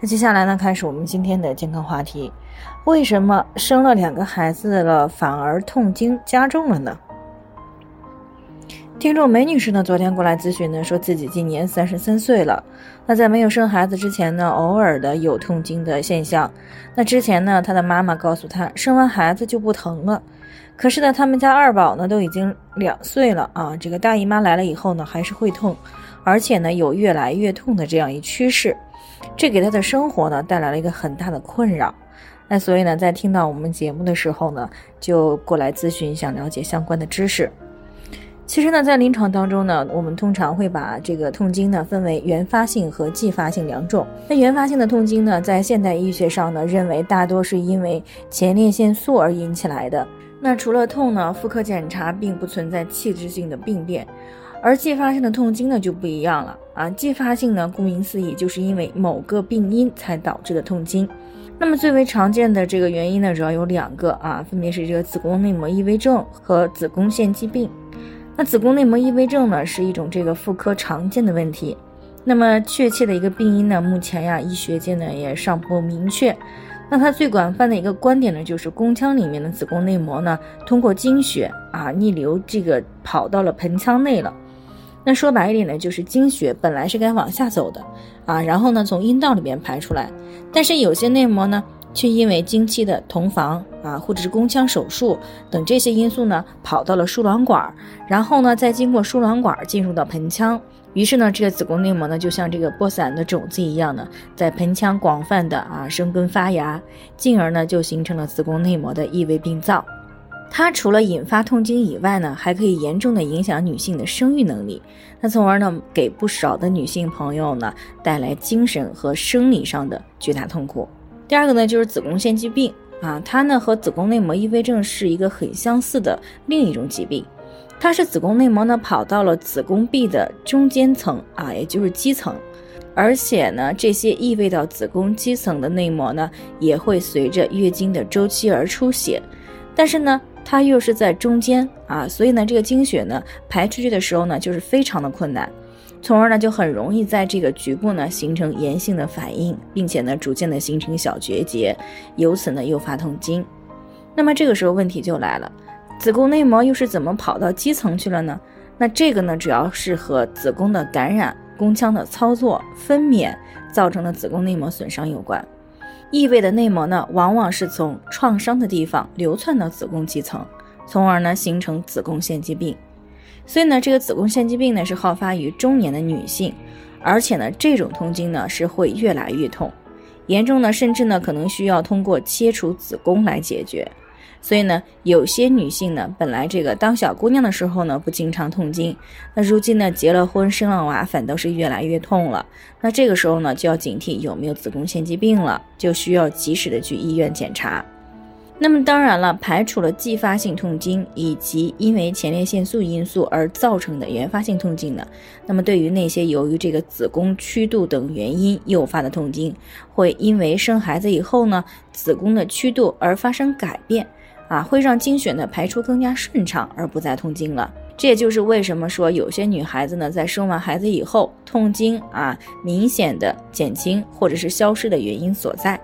那接下来呢，开始我们今天的健康话题。为什么生了两个孩子了，反而痛经加重了呢？听众梅女士呢，昨天过来咨询呢，说自己今年三十三岁了。那在没有生孩子之前呢，偶尔的有痛经的现象。那之前呢，她的妈妈告诉她，生完孩子就不疼了。可是呢，他们家二宝呢都已经两岁了啊，这个大姨妈来了以后呢，还是会痛，而且呢有越来越痛的这样一趋势，这给他的生活呢带来了一个很大的困扰。那所以呢，在听到我们节目的时候呢，就过来咨询，想了解相关的知识。其实呢，在临床当中呢，我们通常会把这个痛经呢分为原发性和继发性两种。那原发性的痛经呢，在现代医学上呢，认为大多是因为前列腺素而引起来的。那除了痛呢，妇科检查并不存在器质性的病变。而继发性的痛经呢就不一样了啊，继发性呢，顾名思义，就是因为某个病因才导致的痛经。那么最为常见的这个原因呢，主要有两个啊，分别是这个子宫内膜异位症和子宫腺肌病。那子宫内膜异位症呢，是一种这个妇科常见的问题。那么确切的一个病因呢，目前呀，医学界呢也尚不明确。那它最广泛的一个观点呢，就是宫腔里面的子宫内膜呢，通过经血啊逆流，这个跑到了盆腔内了。那说白一点呢，就是经血本来是该往下走的啊，然后呢从阴道里面排出来，但是有些内膜呢。却因为经期的同房啊，或者是宫腔手术等这些因素呢，跑到了输卵管，然后呢，再经过输卵管进入到盆腔，于是呢，这个子宫内膜呢，就像这个播散的种子一样呢，在盆腔广泛的啊生根发芽，进而呢，就形成了子宫内膜的异位病灶。它除了引发痛经以外呢，还可以严重的影响女性的生育能力，那从而呢，给不少的女性朋友呢，带来精神和生理上的巨大痛苦。第二个呢，就是子宫腺肌病啊，它呢和子宫内膜异位症是一个很相似的另一种疾病，它是子宫内膜呢跑到了子宫壁的中间层啊，也就是肌层，而且呢这些异位到子宫肌层的内膜呢也会随着月经的周期而出血，但是呢它又是在中间啊，所以呢这个经血呢排出去的时候呢就是非常的困难。从而呢，就很容易在这个局部呢形成炎性的反应，并且呢，逐渐的形成小结节，由此呢诱发痛经。那么这个时候问题就来了，子宫内膜又是怎么跑到基层去了呢？那这个呢，主要是和子宫的感染、宫腔的操作、分娩造成的子宫内膜损伤有关。异位的内膜呢，往往是从创伤的地方流窜到子宫肌层，从而呢形成子宫腺肌病。所以呢，这个子宫腺肌病呢是好发于中年的女性，而且呢，这种痛经呢是会越来越痛，严重呢甚至呢可能需要通过切除子宫来解决。所以呢，有些女性呢本来这个当小姑娘的时候呢不经常痛经，那如今呢结了婚生了娃，反倒是越来越痛了。那这个时候呢就要警惕有没有子宫腺肌病了，就需要及时的去医院检查。那么当然了，排除了继发性痛经以及因为前列腺素因素而造成的原发性痛经呢，那么对于那些由于这个子宫曲度等原因诱发的痛经，会因为生孩子以后呢，子宫的曲度而发生改变，啊，会让经血呢排出更加顺畅而不再痛经了。这也就是为什么说有些女孩子呢在生完孩子以后痛经啊明显的减轻或者是消失的原因所在。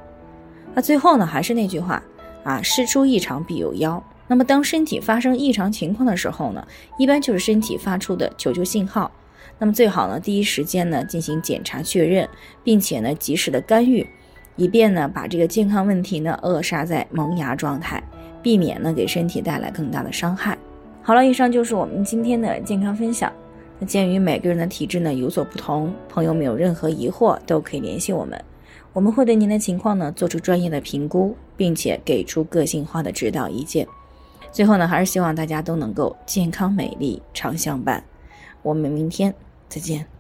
那最后呢，还是那句话。啊，事出异常必有妖。那么，当身体发生异常情况的时候呢，一般就是身体发出的求救信号。那么最好呢，第一时间呢进行检查确认，并且呢及时的干预，以便呢把这个健康问题呢扼杀在萌芽状态，避免呢给身体带来更大的伤害。好了，以上就是我们今天的健康分享。那鉴于每个人的体质呢有所不同，朋友们有任何疑惑都可以联系我们。我们会对您的情况呢做出专业的评估，并且给出个性化的指导意见。最后呢，还是希望大家都能够健康美丽常相伴。我们明天再见。